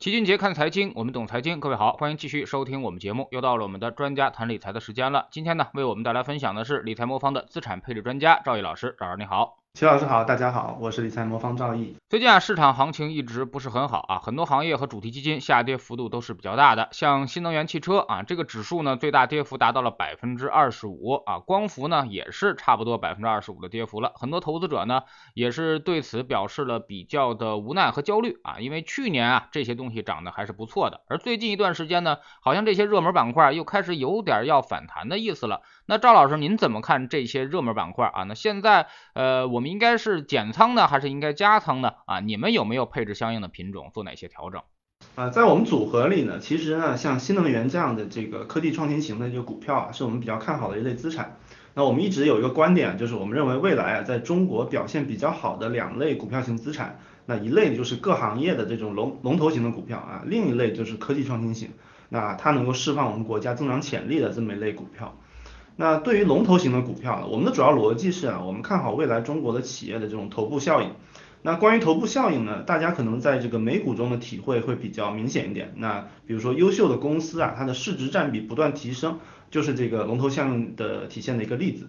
齐俊杰看财经，我们懂财经。各位好，欢迎继续收听我们节目。又到了我们的专家谈理财的时间了。今天呢，为我们带来分享的是理财魔方的资产配置专家赵毅老师。赵老师你好。齐老师好，大家好，我是理财魔方赵毅。最近啊，市场行情一直不是很好啊，很多行业和主题基金下跌幅度都是比较大的。像新能源汽车啊，这个指数呢，最大跌幅达到了百分之二十五啊，光伏呢也是差不多百分之二十五的跌幅了。很多投资者呢，也是对此表示了比较的无奈和焦虑啊，因为去年啊这些东西涨得还是不错的，而最近一段时间呢，好像这些热门板块又开始有点要反弹的意思了。那赵老师您怎么看这些热门板块啊？那现在呃，我们应该是减。仓呢，还是应该加仓呢？啊，你们有没有配置相应的品种，做哪些调整？啊，在我们组合里呢，其实呢，像新能源这样的这个科技创新型的这个股票啊，是我们比较看好的一类资产。那我们一直有一个观点，就是我们认为未来啊，在中国表现比较好的两类股票型资产，那一类就是各行业的这种龙龙头型的股票啊，另一类就是科技创新型，那它能够释放我们国家增长潜力的这么一类股票。那对于龙头型的股票呢，我们的主要逻辑是啊，我们看好未来中国的企业的这种头部效应。那关于头部效应呢，大家可能在这个美股中的体会会比较明显一点。那比如说优秀的公司啊，它的市值占比不断提升，就是这个龙头项的体现的一个例子。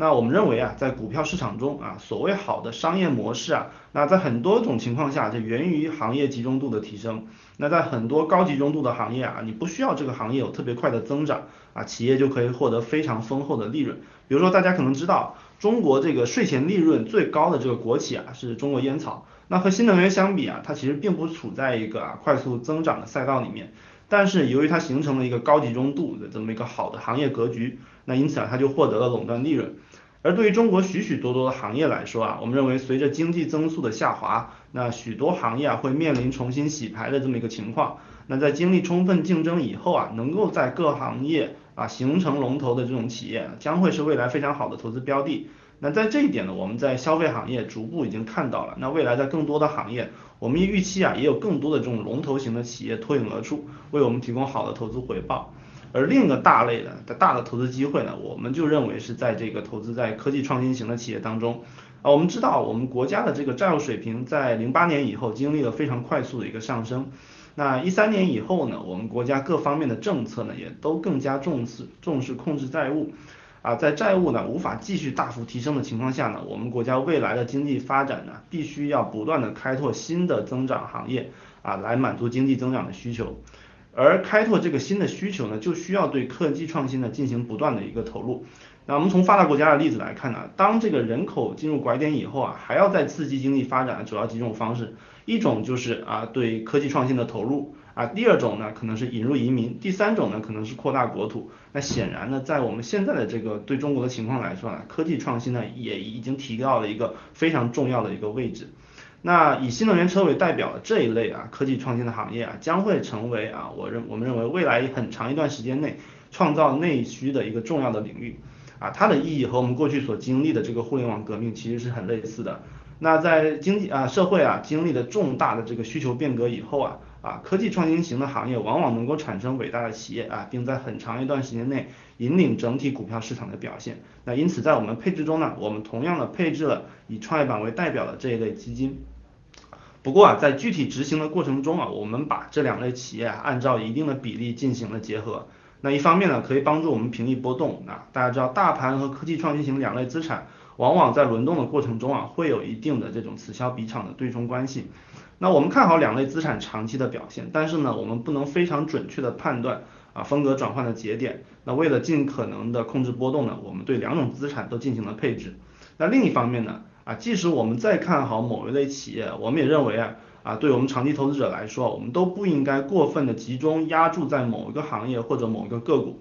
那我们认为啊，在股票市场中啊，所谓好的商业模式啊，那在很多种情况下，这源于行业集中度的提升。那在很多高集中度的行业啊，你不需要这个行业有特别快的增长啊，企业就可以获得非常丰厚的利润。比如说大家可能知道，中国这个税前利润最高的这个国企啊，是中国烟草。那和新能源相比啊，它其实并不处在一个啊快速增长的赛道里面。但是由于它形成了一个高集中度的这么一个好的行业格局，那因此啊，它就获得了垄断利润。而对于中国许许多多的行业来说啊，我们认为随着经济增速的下滑，那许多行业啊会面临重新洗牌的这么一个情况。那在经历充分竞争以后啊，能够在各行业啊形成龙头的这种企业，将会是未来非常好的投资标的。那在这一点呢，我们在消费行业逐步已经看到了。那未来在更多的行业，我们预期啊也有更多的这种龙头型的企业脱颖而出，为我们提供好的投资回报。而另一个大类的大的投资机会呢，我们就认为是在这个投资在科技创新型的企业当中啊。我们知道我们国家的这个债务水平在零八年以后经历了非常快速的一个上升，那一三年以后呢，我们国家各方面的政策呢也都更加重视重视控制债务啊，在债务呢无法继续大幅提升的情况下呢，我们国家未来的经济发展呢必须要不断的开拓新的增长行业啊，来满足经济增长的需求。而开拓这个新的需求呢，就需要对科技创新呢进行不断的一个投入。那我们从发达国家的例子来看呢，当这个人口进入拐点以后啊，还要再刺激经济发展的主要几种方式，一种就是啊对科技创新的投入啊，第二种呢可能是引入移民，第三种呢可能是扩大国土。那显然呢，在我们现在的这个对中国的情况来说呢，科技创新呢也已经提到了一个非常重要的一个位置。那以新能源车为代表的这一类啊科技创新的行业啊，将会成为啊我认我们认为未来很长一段时间内创造内需的一个重要的领域啊，它的意义和我们过去所经历的这个互联网革命其实是很类似的。那在经济啊社会啊经历了重大的这个需求变革以后啊啊科技创新型的行业往往能够产生伟大的企业啊，并在很长一段时间内引领整体股票市场的表现。那因此在我们配置中呢，我们同样的配置了以创业板为代表的这一类基金。不过啊，在具体执行的过程中啊，我们把这两类企业啊按照一定的比例进行了结合。那一方面呢，可以帮助我们平抑波动。那大家知道，大盘和科技创新型两类资产，往往在轮动的过程中啊，会有一定的这种此消彼长的对冲关系。那我们看好两类资产长期的表现，但是呢，我们不能非常准确的判断啊风格转换的节点。那为了尽可能的控制波动呢，我们对两种资产都进行了配置。那另一方面呢？啊，即使我们再看好某一类企业，我们也认为啊，啊，对我们长期投资者来说，我们都不应该过分的集中压注在某一个行业或者某一个个股。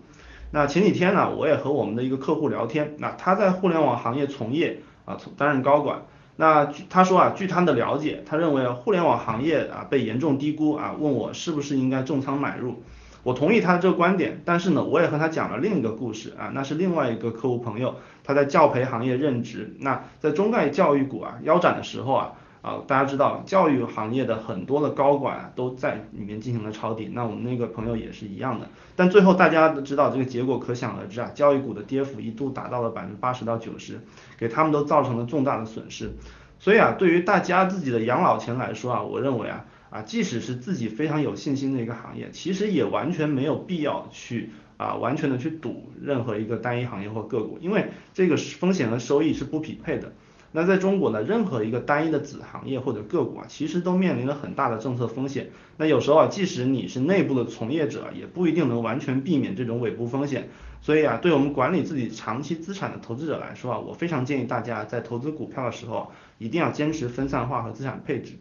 那前几天呢，我也和我们的一个客户聊天，那他在互联网行业从业啊，从担任高管。那他说啊，据他的了解，他认为互联网行业啊被严重低估啊，问我是不是应该重仓买入。我同意他的这个观点，但是呢，我也和他讲了另一个故事啊，那是另外一个客户朋友，他在教培行业任职，那在中概教育股啊腰斩的时候啊，啊大家知道教育行业的很多的高管啊都在里面进行了抄底，那我们那个朋友也是一样的，但最后大家都知道这个结果可想而知啊，教育股的跌幅一度达到了百分之八十到九十，给他们都造成了重大的损失，所以啊，对于大家自己的养老钱来说啊，我认为啊。啊，即使是自己非常有信心的一个行业，其实也完全没有必要去啊完全的去赌任何一个单一行业或个股，因为这个风险和收益是不匹配的。那在中国呢，任何一个单一的子行业或者个股啊，其实都面临了很大的政策风险。那有时候啊，即使你是内部的从业者，也不一定能完全避免这种尾部风险。所以啊，对我们管理自己长期资产的投资者来说啊，我非常建议大家在投资股票的时候，一定要坚持分散化和资产配置。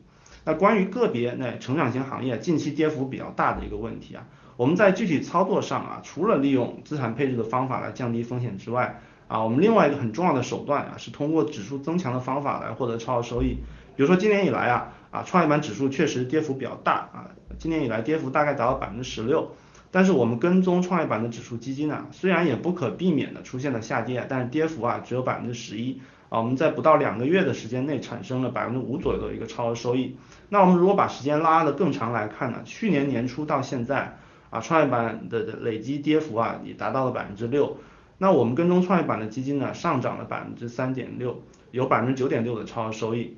那关于个别那成长型行业近期跌幅比较大的一个问题啊，我们在具体操作上啊，除了利用资产配置的方法来降低风险之外，啊，我们另外一个很重要的手段啊，是通过指数增强的方法来获得超额收益。比如说今年以来啊，啊创业板指数确实跌幅比较大啊，今年以来跌幅大概达到百分之十六。但是我们跟踪创业板的指数基金呢，虽然也不可避免的出现了下跌，但是跌幅啊只有百分之十一啊，我们在不到两个月的时间内产生了百分之五左右的一个超额收益。那我们如果把时间拉得更长来看呢，去年年初到现在啊，创业板的累计跌幅啊也达到了百分之六。那我们跟踪创业板的基金呢，上涨了百分之三点六，有百分之九点六的超额收益。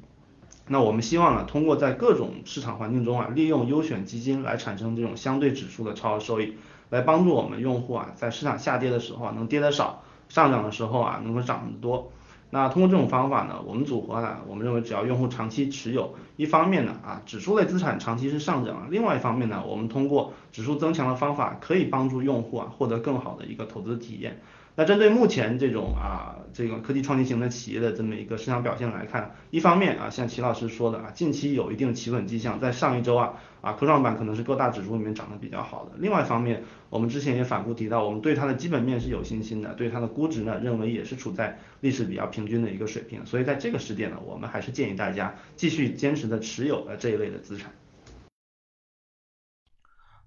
那我们希望呢，通过在各种市场环境中啊，利用优选基金来产生这种相对指数的超额收益，来帮助我们用户啊，在市场下跌的时候啊，能跌得少；上涨的时候啊，能够涨得多。那通过这种方法呢，我们组合呢，我们认为只要用户长期持有，一方面呢啊，指数类资产长期是上涨；另外一方面呢，我们通过指数增强的方法，可以帮助用户啊，获得更好的一个投资体验。那针对目前这种啊，这个科技创新型的企业的这么一个市场表现来看，一方面啊，像齐老师说的啊，近期有一定企稳迹象，在上一周啊，啊科创板可能是各大指数里面涨得比较好的。另外一方面，我们之前也反复提到，我们对它的基本面是有信心的，对它的估值呢，认为也是处在历史比较平均的一个水平。所以在这个时点呢，我们还是建议大家继续坚持的持有呃这一类的资产。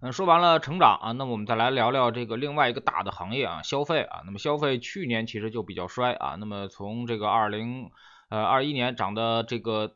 嗯，说完了成长啊，那么我们再来聊聊这个另外一个大的行业啊，消费啊。那么消费去年其实就比较衰啊，那么从这个二零呃二一年涨的这个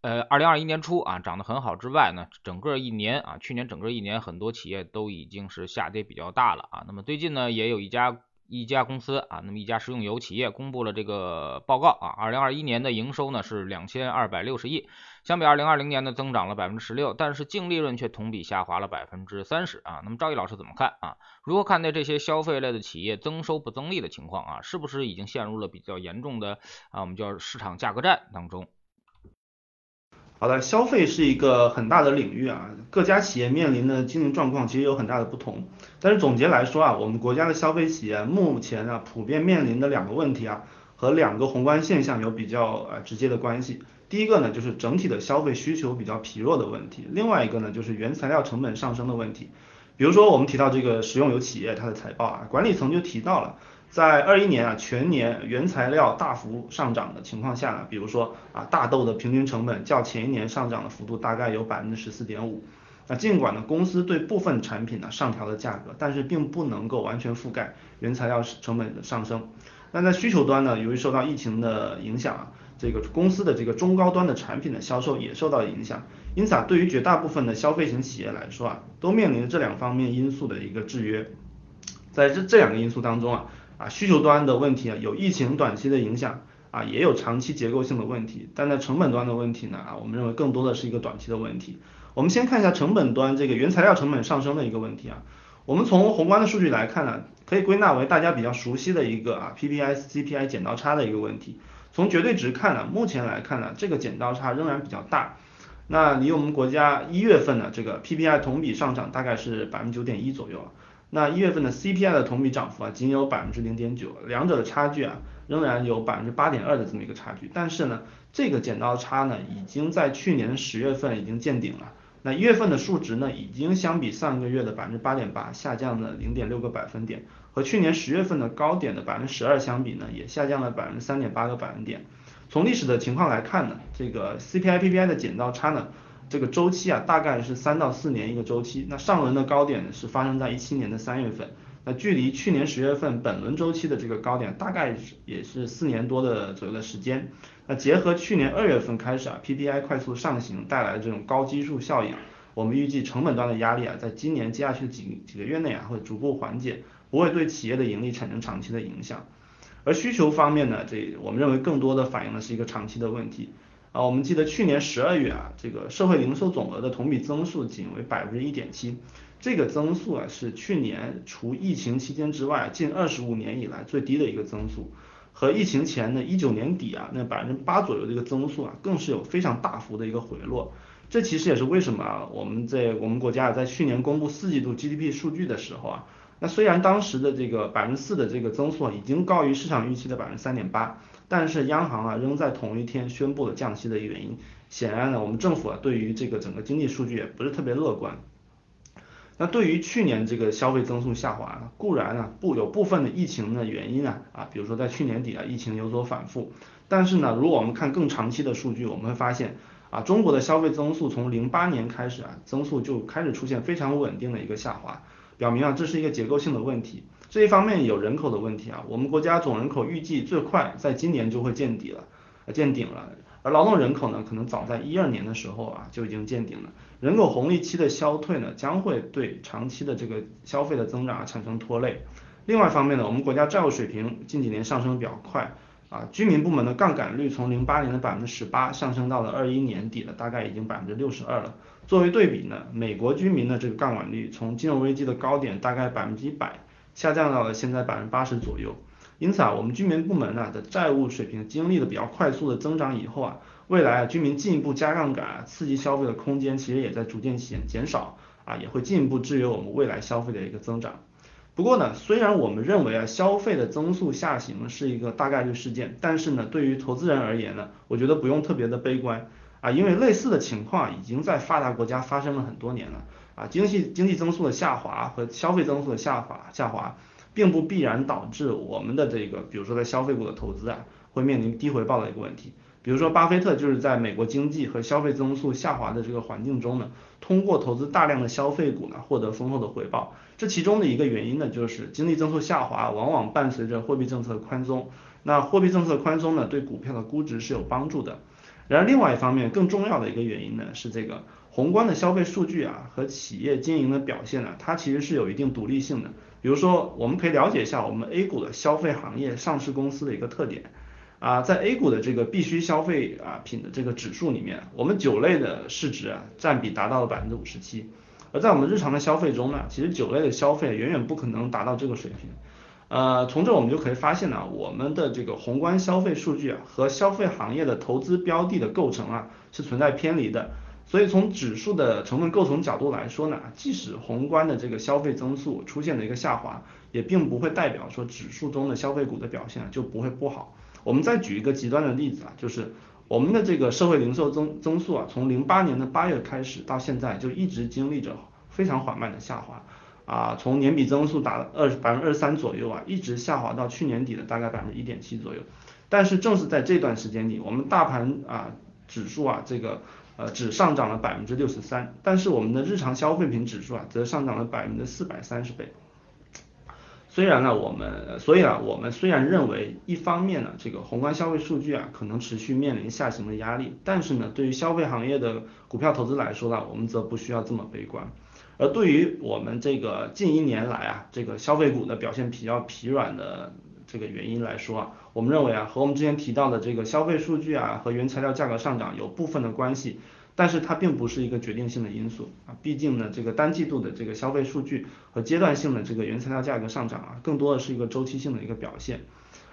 呃二零二一年初啊涨得很好之外呢，整个一年啊，去年整个一年很多企业都已经是下跌比较大了啊。那么最近呢，也有一家。一家公司啊，那么一家食用油企业公布了这个报告啊，二零二一年的营收呢是两千二百六十亿，相比二零二零年呢增长了百分之十六，但是净利润却同比下滑了百分之三十啊。那么赵毅老师怎么看啊？如何看待这些消费类的企业增收不增利的情况啊？是不是已经陷入了比较严重的啊我们叫市场价格战当中？好的，消费是一个很大的领域啊，各家企业面临的经营状况其实有很大的不同。但是总结来说啊，我们国家的消费企业目前啊普遍面临的两个问题啊，和两个宏观现象有比较呃直接的关系。第一个呢就是整体的消费需求比较疲弱的问题，另外一个呢就是原材料成本上升的问题。比如说我们提到这个食用油企业它的财报啊，管理层就提到了。在二一年啊，全年原材料大幅上涨的情况下呢，比如说啊，大豆的平均成本较前一年上涨的幅度大概有百分之十四点五。那尽管呢，公司对部分产品呢上调了价格，但是并不能够完全覆盖原材料成本的上升。那在需求端呢，由于受到疫情的影响啊，这个公司的这个中高端的产品的销售也受到影响。因此啊，对于绝大部分的消费型企业来说啊，都面临着这两方面因素的一个制约。在这这两个因素当中啊。啊，需求端的问题啊，有疫情短期的影响啊，也有长期结构性的问题。但在成本端的问题呢啊，我们认为更多的是一个短期的问题。我们先看一下成本端这个原材料成本上升的一个问题啊。我们从宏观的数据来看呢，可以归纳为大家比较熟悉的一个啊 PPI CPI 剪刀差的一个问题。从绝对值看呢，目前来看呢，这个剪刀差仍然比较大。那离我们国家一月份的这个 PPI 同比上涨大概是百分之九点一左右。那一月份的 CPI 的同比涨幅啊，仅有百分之零点九，两者的差距啊，仍然有百分之八点二的这么一个差距。但是呢，这个剪刀差呢，已经在去年十月份已经见顶了。那一月份的数值呢，已经相比上个月的百分之八点八下降了零点六个百分点，和去年十月份的高点的百分之十二相比呢，也下降了百分之三点八个百分点。从历史的情况来看呢，这个 CPI PPI 的剪刀差呢。这个周期啊，大概是三到四年一个周期。那上轮的高点呢是发生在一七年的三月份，那距离去年十月份本轮周期的这个高点，大概也是四年多的左右的时间。那结合去年二月份开始啊，PPI 快速上行带来的这种高基数效应，我们预计成本端的压力啊，在今年接下去几几个月内啊，会逐步缓解，不会对企业的盈利产生长期的影响。而需求方面呢，这我们认为更多的反映的是一个长期的问题。啊，我们记得去年十二月啊，这个社会零售总额的同比增速仅为百分之一点七，这个增速啊是去年除疫情期间之外近二十五年以来最低的一个增速，和疫情前的一九年底啊那百分之八左右的一个增速啊，更是有非常大幅的一个回落。这其实也是为什么啊，我们在我们国家在去年公布四季度 GDP 数据的时候啊。那虽然当时的这个百分之四的这个增速已经高于市场预期的百分之三点八，但是央行啊仍在同一天宣布了降息的原因。显然呢，我们政府啊对于这个整个经济数据也不是特别乐观。那对于去年这个消费增速下滑，固然啊不有部分的疫情的原因啊啊，比如说在去年底啊疫情有所反复，但是呢，如果我们看更长期的数据，我们会发现啊中国的消费增速从零八年开始啊增速就开始出现非常稳定的一个下滑。表明啊，这是一个结构性的问题。这一方面有人口的问题啊，我们国家总人口预计最快在今年就会见底了，见顶了。而劳动人口呢，可能早在一二年的时候啊就已经见顶了。人口红利期的消退呢，将会对长期的这个消费的增长啊产生拖累。另外一方面呢，我们国家债务水平近几年上升比较快啊，居民部门的杠杆率从零八年的百分之十八上升到了二一年底的大概已经百分之六十二了。作为对比呢，美国居民的这个杠杆率从金融危机的高点大概百分之一百下降到了现在百分之八十左右。因此啊，我们居民部门呢的债务水平经历了比较快速的增长以后啊，未来啊居民进一步加杠杆刺激消费的空间其实也在逐渐减减少啊，也会进一步制约我们未来消费的一个增长。不过呢，虽然我们认为啊消费的增速下行是一个大概率事件，但是呢，对于投资人而言呢，我觉得不用特别的悲观。啊，因为类似的情况已经在发达国家发生了很多年了啊，经济经济增速的下滑和消费增速的下滑下滑，并不必然导致我们的这个，比如说在消费股的投资啊，会面临低回报的一个问题。比如说巴菲特就是在美国经济和消费增速下滑的这个环境中呢，通过投资大量的消费股呢，获得丰厚的回报。这其中的一个原因呢，就是经济增速下滑往往伴随着货币政策宽松，那货币政策宽松呢，对股票的估值是有帮助的。然而，另外一方面，更重要的一个原因呢，是这个宏观的消费数据啊和企业经营的表现呢，它其实是有一定独立性的。比如说，我们可以了解一下我们 A 股的消费行业上市公司的一个特点啊，在 A 股的这个必须消费啊品的这个指数里面，我们酒类的市值啊占比达到了百分之五十七，而在我们日常的消费中呢，其实酒类的消费远远不可能达到这个水平。呃，从这我们就可以发现呢，我们的这个宏观消费数据啊和消费行业的投资标的的构成啊是存在偏离的，所以从指数的成分构成角度来说呢，即使宏观的这个消费增速出现了一个下滑，也并不会代表说指数中的消费股的表现就不会不好。我们再举一个极端的例子啊，就是我们的这个社会零售增增速啊，从零八年的八月开始到现在就一直经历着非常缓慢的下滑。啊，从年比增速达二百分之二十三左右啊，一直下滑到去年底的大概百分之一点七左右。但是正是在这段时间里，我们大盘啊指数啊这个呃只上涨了百分之六十三，但是我们的日常消费品指数啊则上涨了百分之四百三十倍。虽然呢我们所以啊我们虽然认为一方面呢这个宏观消费数据啊可能持续面临下行的压力，但是呢对于消费行业的股票投资来说呢，我们则不需要这么悲观。而对于我们这个近一年来啊，这个消费股的表现比较疲软的这个原因来说啊，我们认为啊，和我们之前提到的这个消费数据啊和原材料价格上涨有部分的关系，但是它并不是一个决定性的因素啊，毕竟呢，这个单季度的这个消费数据和阶段性的这个原材料价格上涨啊，更多的是一个周期性的一个表现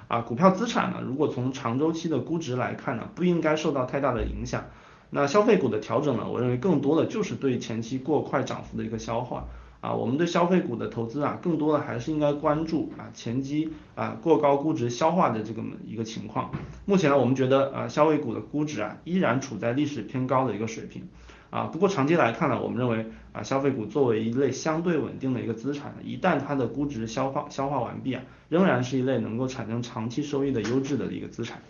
啊，股票资产呢，如果从长周期的估值来看呢，不应该受到太大的影响。那消费股的调整呢？我认为更多的就是对前期过快涨幅的一个消化啊。我们对消费股的投资啊，更多的还是应该关注啊前期啊过高估值消化的这个一个情况。目前呢，我们觉得啊消费股的估值啊依然处在历史偏高的一个水平啊。不过长期来看呢，我们认为啊消费股作为一类相对稳定的一个资产，一旦它的估值消化消化完毕啊，仍然是一类能够产生长期收益的优质的一个资产。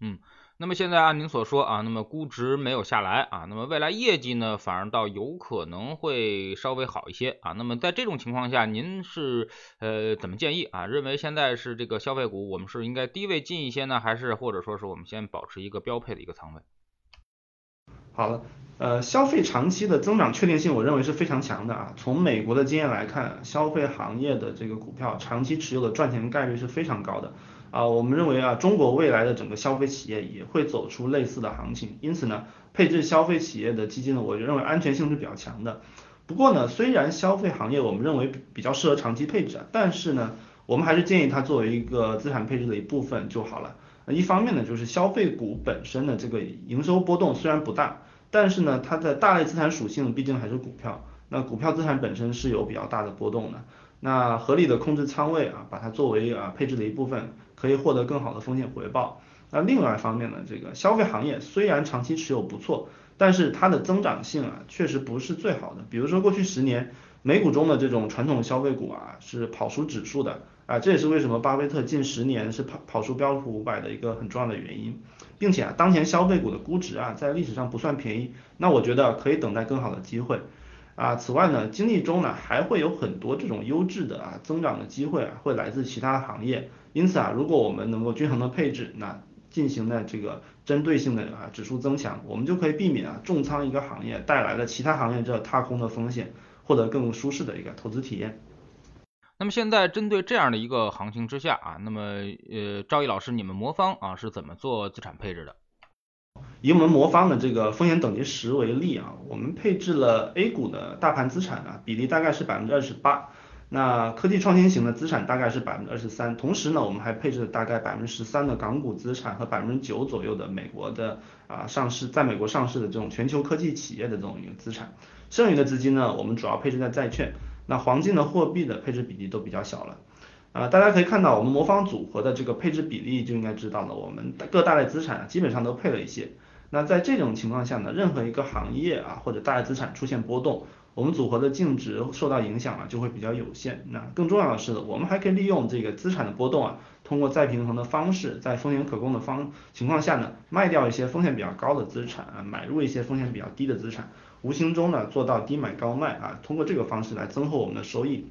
嗯。那么现在按您所说啊，那么估值没有下来啊，那么未来业绩呢，反而倒有可能会稍微好一些啊。那么在这种情况下，您是呃怎么建议啊？认为现在是这个消费股，我们是应该低位进一些呢，还是或者说是我们先保持一个标配的一个仓位？好了，呃，消费长期的增长确定性，我认为是非常强的啊。从美国的经验来看，消费行业的这个股票长期持有的赚钱概率是非常高的。啊，我们认为啊，中国未来的整个消费企业也会走出类似的行情，因此呢，配置消费企业的基金呢，我认为安全性是比较强的。不过呢，虽然消费行业我们认为比较适合长期配置啊，但是呢，我们还是建议它作为一个资产配置的一部分就好了。一方面呢，就是消费股本身的这个营收波动虽然不大，但是呢，它的大类资产属性毕竟还是股票，那股票资产本身是有比较大的波动的。那合理的控制仓位啊，把它作为啊配置的一部分，可以获得更好的风险回报。那另外一方面呢，这个消费行业虽然长期持有不错，但是它的增长性啊确实不是最好的。比如说过去十年，美股中的这种传统消费股啊是跑输指数的啊，这也是为什么巴菲特近十年是跑跑输标普五百的一个很重要的原因，并且啊当前消费股的估值啊在历史上不算便宜，那我觉得可以等待更好的机会。啊，此外呢，经历中呢还会有很多这种优质的啊增长的机会啊，会来自其他行业。因此啊，如果我们能够均衡的配置，那进行的这个针对性的啊指数增强，我们就可以避免啊重仓一个行业带来的其他行业这踏空的风险，获得更舒适的一个投资体验。那么现在针对这样的一个行情之下啊，那么呃，赵毅老师，你们魔方啊是怎么做资产配置的？以我们魔方的这个风险等级十为例啊，我们配置了 A 股的大盘资产啊，比例大概是百分之二十八，那科技创新型的资产大概是百分之二十三，同时呢，我们还配置了大概百分之十三的港股资产和百分之九左右的美国的啊上市，在美国上市的这种全球科技企业的这种一个资产，剩余的资金呢，我们主要配置在债券，那黄金的货币的配置比例都比较小了。啊，大家可以看到我们魔方组合的这个配置比例就应该知道了，我们各大类资产基本上都配了一些。那在这种情况下呢，任何一个行业啊或者大的资产出现波动，我们组合的净值受到影响啊就会比较有限。那更重要的是，我们还可以利用这个资产的波动啊，通过再平衡的方式，在风险可控的方情况下呢，卖掉一些风险比较高的资产啊，买入一些风险比较低的资产，无形中呢做到低买高卖啊，通过这个方式来增厚我们的收益。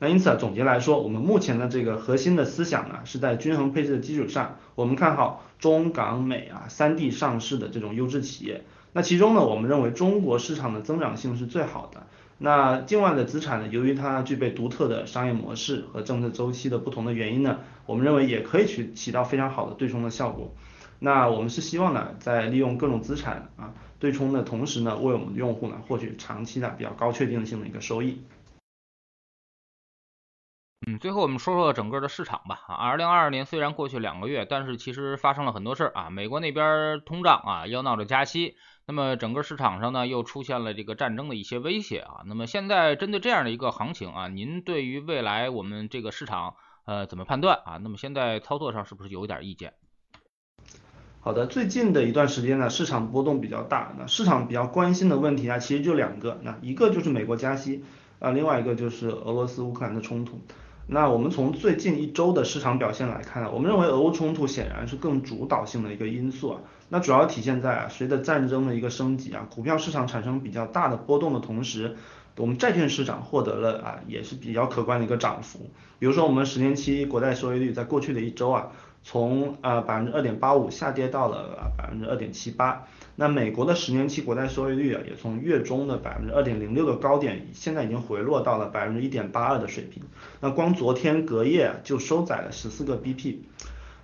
那因此啊，总结来说，我们目前的这个核心的思想呢，是在均衡配置的基础上，我们看好中港美啊三地上市的这种优质企业。那其中呢，我们认为中国市场的增长性是最好的。那境外的资产呢，由于它具备独特的商业模式和政策周期的不同的原因呢，我们认为也可以去起到非常好的对冲的效果。那我们是希望呢，在利用各种资产啊对冲的同时呢，为我们的用户呢获取长期的比较高确定性的一个收益。嗯，最后我们说说整个的市场吧。啊，二零二二年虽然过去两个月，但是其实发生了很多事儿啊。美国那边通胀啊，要闹着加息，那么整个市场上呢又出现了这个战争的一些威胁啊。那么现在针对这样的一个行情啊，您对于未来我们这个市场呃怎么判断啊？那么现在操作上是不是有点意见？好的，最近的一段时间呢，市场波动比较大，那市场比较关心的问题啊，其实就两个，那一个就是美国加息啊，另外一个就是俄罗斯乌克兰的冲突。那我们从最近一周的市场表现来看，我们认为俄乌冲突显然是更主导性的一个因素啊。那主要体现在啊，随着战争的一个升级啊，股票市场产生比较大的波动的同时，我们债券市场获得了啊，也是比较可观的一个涨幅。比如说我们十年期国债收益率在过去的一周啊。从呃百分之二点八五下跌到了百分之二点七八，那美国的十年期国债收益率啊也从月中的百分之二点零六的高点，现在已经回落到了百分之一点八二的水平。那光昨天隔夜就收窄了十四个 BP。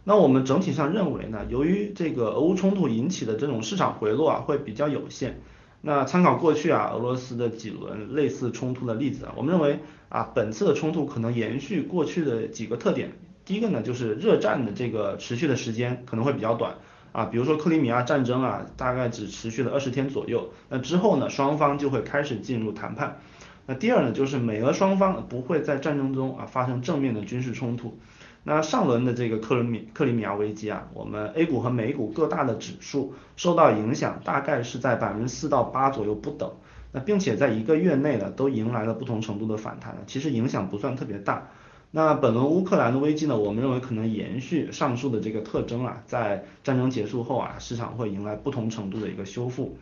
那我们整体上认为呢，由于这个俄乌冲突引起的这种市场回落啊会比较有限。那参考过去啊俄罗斯的几轮类似冲突的例子啊，我们认为啊本次的冲突可能延续过去的几个特点。第一个呢，就是热战的这个持续的时间可能会比较短啊，比如说克里米亚战争啊，大概只持续了二十天左右，那之后呢，双方就会开始进入谈判。那第二呢，就是美俄双方不会在战争中啊发生正面的军事冲突。那上轮的这个克里米克里米亚危机啊，我们 A 股和美股各大的指数受到影响，大概是在百分之四到八左右不等。那并且在一个月内呢，都迎来了不同程度的反弹，其实影响不算特别大。那本轮乌克兰的危机呢？我们认为可能延续上述的这个特征啊，在战争结束后啊，市场会迎来不同程度的一个修复。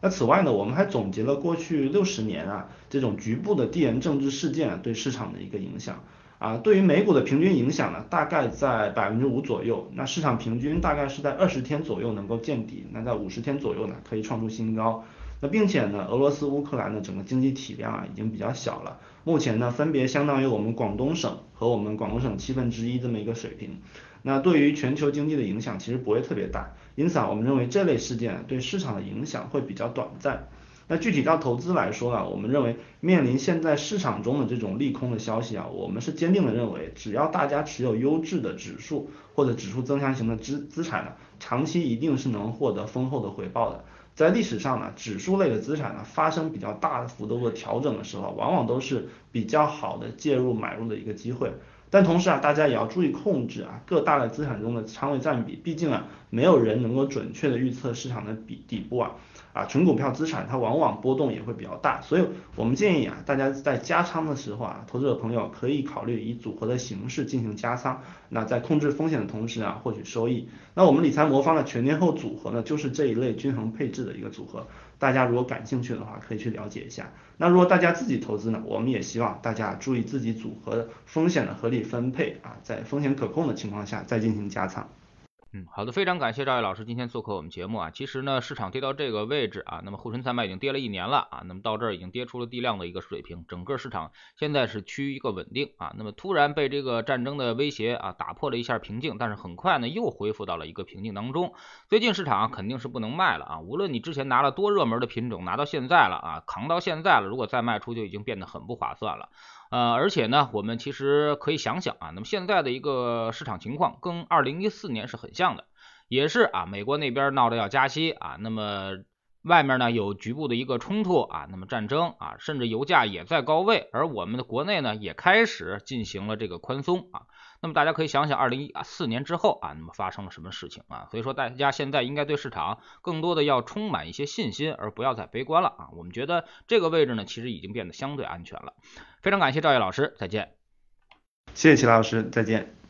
那此外呢，我们还总结了过去六十年啊，这种局部的地缘政治事件对市场的一个影响啊，对于美股的平均影响呢，大概在百分之五左右。那市场平均大概是在二十天左右能够见底，那在五十天左右呢，可以创出新高。那并且呢，俄罗斯、乌克兰的整个经济体量啊已经比较小了，目前呢分别相当于我们广东省和我们广东省七分之一这么一个水平。那对于全球经济的影响其实不会特别大，因此啊，我们认为这类事件对市场的影响会比较短暂。那具体到投资来说呢，我们认为面临现在市场中的这种利空的消息啊，我们是坚定的认为，只要大家持有优质的指数或者指数增强型的资资产呢，长期一定是能获得丰厚的回报的。在历史上呢，指数类的资产呢发生比较大的幅度的调整的时候，往往都是比较好的介入买入的一个机会。但同时啊，大家也要注意控制啊各大的资产中的仓位占比，毕竟啊，没有人能够准确的预测市场的底底部啊。啊，纯股票资产它往往波动也会比较大，所以我们建议啊，大家在加仓的时候啊，投资者朋友可以考虑以组合的形式进行加仓，那在控制风险的同时啊，获取收益。那我们理财魔方的全天候组合呢，就是这一类均衡配置的一个组合，大家如果感兴趣的话，可以去了解一下。那如果大家自己投资呢，我们也希望大家注意自己组合风险的合理分配啊，在风险可控的情况下再进行加仓。嗯，好的，非常感谢赵毅老师今天做客我们节目啊。其实呢，市场跌到这个位置啊，那么沪深三百已经跌了一年了啊，那么到这儿已经跌出了地量的一个水平，整个市场现在是趋于一个稳定啊。那么突然被这个战争的威胁啊打破了一下平静，但是很快呢又恢复到了一个平静当中。最近市场肯定是不能卖了啊，无论你之前拿了多热门的品种，拿到现在了啊，扛到现在了，如果再卖出就已经变得很不划算了。呃，而且呢，我们其实可以想想啊，那么现在的一个市场情况跟二零一四年是很像的，也是啊，美国那边闹着要加息啊，那么外面呢有局部的一个冲突啊，那么战争啊，甚至油价也在高位，而我们的国内呢也开始进行了这个宽松啊。那么大家可以想想，二零一四年之后啊，那么发生了什么事情啊？所以说大家现在应该对市场更多的要充满一些信心，而不要再悲观了啊。我们觉得这个位置呢，其实已经变得相对安全了。非常感谢赵烨老师，再见。谢谢齐老师，再见。